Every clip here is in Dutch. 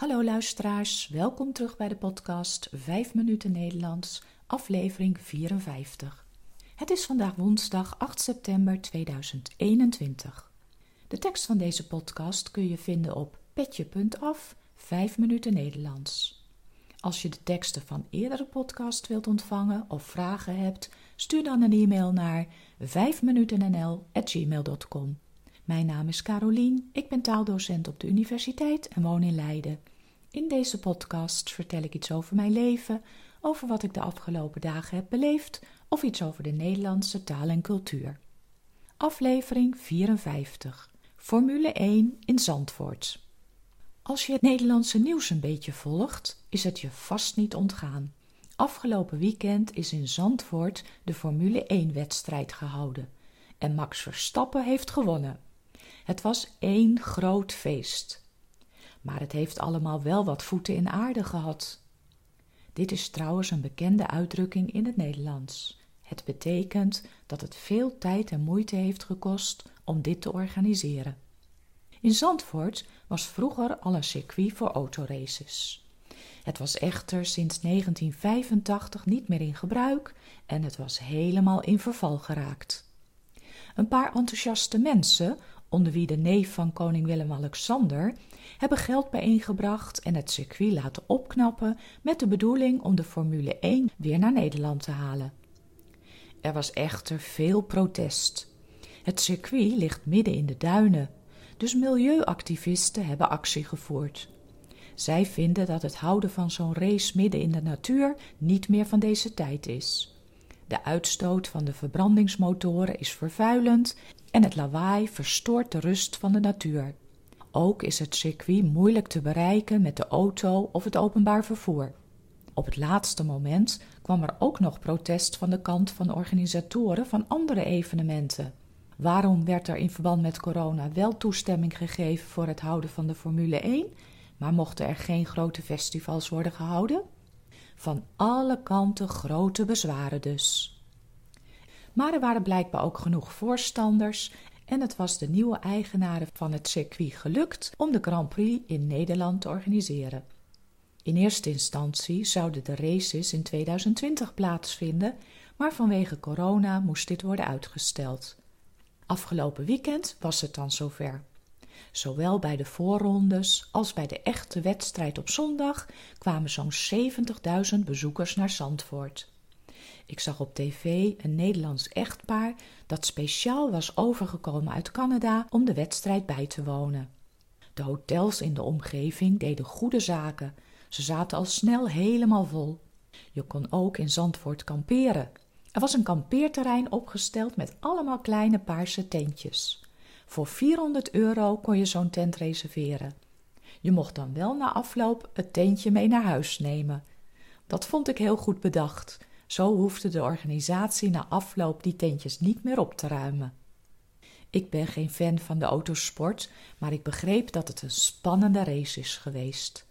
Hallo luisteraars, welkom terug bij de podcast 5 minuten Nederlands, aflevering 54. Het is vandaag woensdag 8 september 2021. De tekst van deze podcast kun je vinden op petje.af 5 minuten Nederlands. Als je de teksten van eerdere podcast wilt ontvangen of vragen hebt, stuur dan een e-mail naar 5minutennl@gmail.com. Mijn naam is Carolien, ik ben taaldocent op de universiteit en woon in Leiden. In deze podcast vertel ik iets over mijn leven, over wat ik de afgelopen dagen heb beleefd of iets over de Nederlandse taal en cultuur. Aflevering 54 Formule 1 in Zandvoort. Als je het Nederlandse nieuws een beetje volgt, is het je vast niet ontgaan. Afgelopen weekend is in Zandvoort de Formule 1-wedstrijd gehouden en Max Verstappen heeft gewonnen. Het was één groot feest. Maar het heeft allemaal wel wat voeten in aarde gehad. Dit is trouwens een bekende uitdrukking in het Nederlands. Het betekent dat het veel tijd en moeite heeft gekost om dit te organiseren. In Zandvoort was vroeger al een circuit voor autoraces. Het was echter sinds 1985 niet meer in gebruik en het was helemaal in verval geraakt. Een paar enthousiaste mensen onder wie de neef van koning Willem-Alexander, hebben geld bijeengebracht en het circuit laten opknappen met de bedoeling om de Formule 1 weer naar Nederland te halen. Er was echter veel protest. Het circuit ligt midden in de duinen, dus milieuactivisten hebben actie gevoerd. Zij vinden dat het houden van zo'n race midden in de natuur niet meer van deze tijd is. De uitstoot van de verbrandingsmotoren is vervuilend en het lawaai verstoort de rust van de natuur. Ook is het circuit moeilijk te bereiken met de auto of het openbaar vervoer. Op het laatste moment kwam er ook nog protest van de kant van organisatoren van andere evenementen. Waarom werd er in verband met corona wel toestemming gegeven voor het houden van de Formule 1, maar mochten er geen grote festivals worden gehouden? Van alle kanten grote bezwaren dus. Maar er waren blijkbaar ook genoeg voorstanders en het was de nieuwe eigenaren van het circuit gelukt om de Grand Prix in Nederland te organiseren. In eerste instantie zouden de races in 2020 plaatsvinden, maar vanwege corona moest dit worden uitgesteld. Afgelopen weekend was het dan zover. Zowel bij de voorrondes als bij de echte wedstrijd op zondag kwamen zo'n 70.000 bezoekers naar Zandvoort. Ik zag op tv een Nederlands echtpaar dat speciaal was overgekomen uit Canada om de wedstrijd bij te wonen. De hotels in de omgeving deden goede zaken. Ze zaten al snel helemaal vol. Je kon ook in Zandvoort kamperen. Er was een kampeerterrein opgesteld met allemaal kleine paarse tentjes. Voor 400 euro kon je zo'n tent reserveren. Je mocht dan wel na afloop het tentje mee naar huis nemen. Dat vond ik heel goed bedacht. Zo hoefde de organisatie na afloop die tentjes niet meer op te ruimen. Ik ben geen fan van de autosport, maar ik begreep dat het een spannende race is geweest.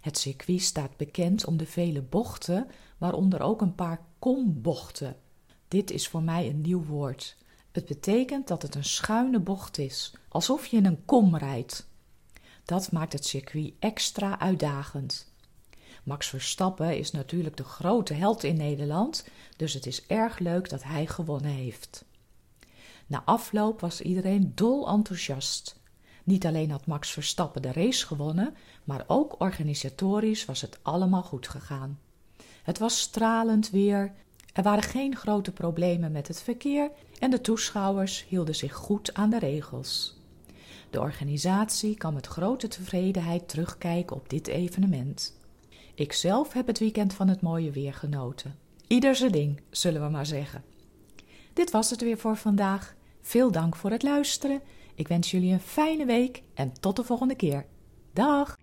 Het circuit staat bekend om de vele bochten, waaronder ook een paar kombochten. Dit is voor mij een nieuw woord. Het betekent dat het een schuine bocht is, alsof je in een kom rijdt. Dat maakt het circuit extra uitdagend. Max Verstappen is natuurlijk de grote held in Nederland, dus het is erg leuk dat hij gewonnen heeft. Na afloop was iedereen dol enthousiast. Niet alleen had Max Verstappen de race gewonnen, maar ook organisatorisch was het allemaal goed gegaan. Het was stralend weer, er waren geen grote problemen met het verkeer en de toeschouwers hielden zich goed aan de regels. De organisatie kan met grote tevredenheid terugkijken op dit evenement. Ik zelf heb het weekend van het mooie weer genoten. Ieder zijn ding, zullen we maar zeggen. Dit was het weer voor vandaag. Veel dank voor het luisteren. Ik wens jullie een fijne week en tot de volgende keer. Dag!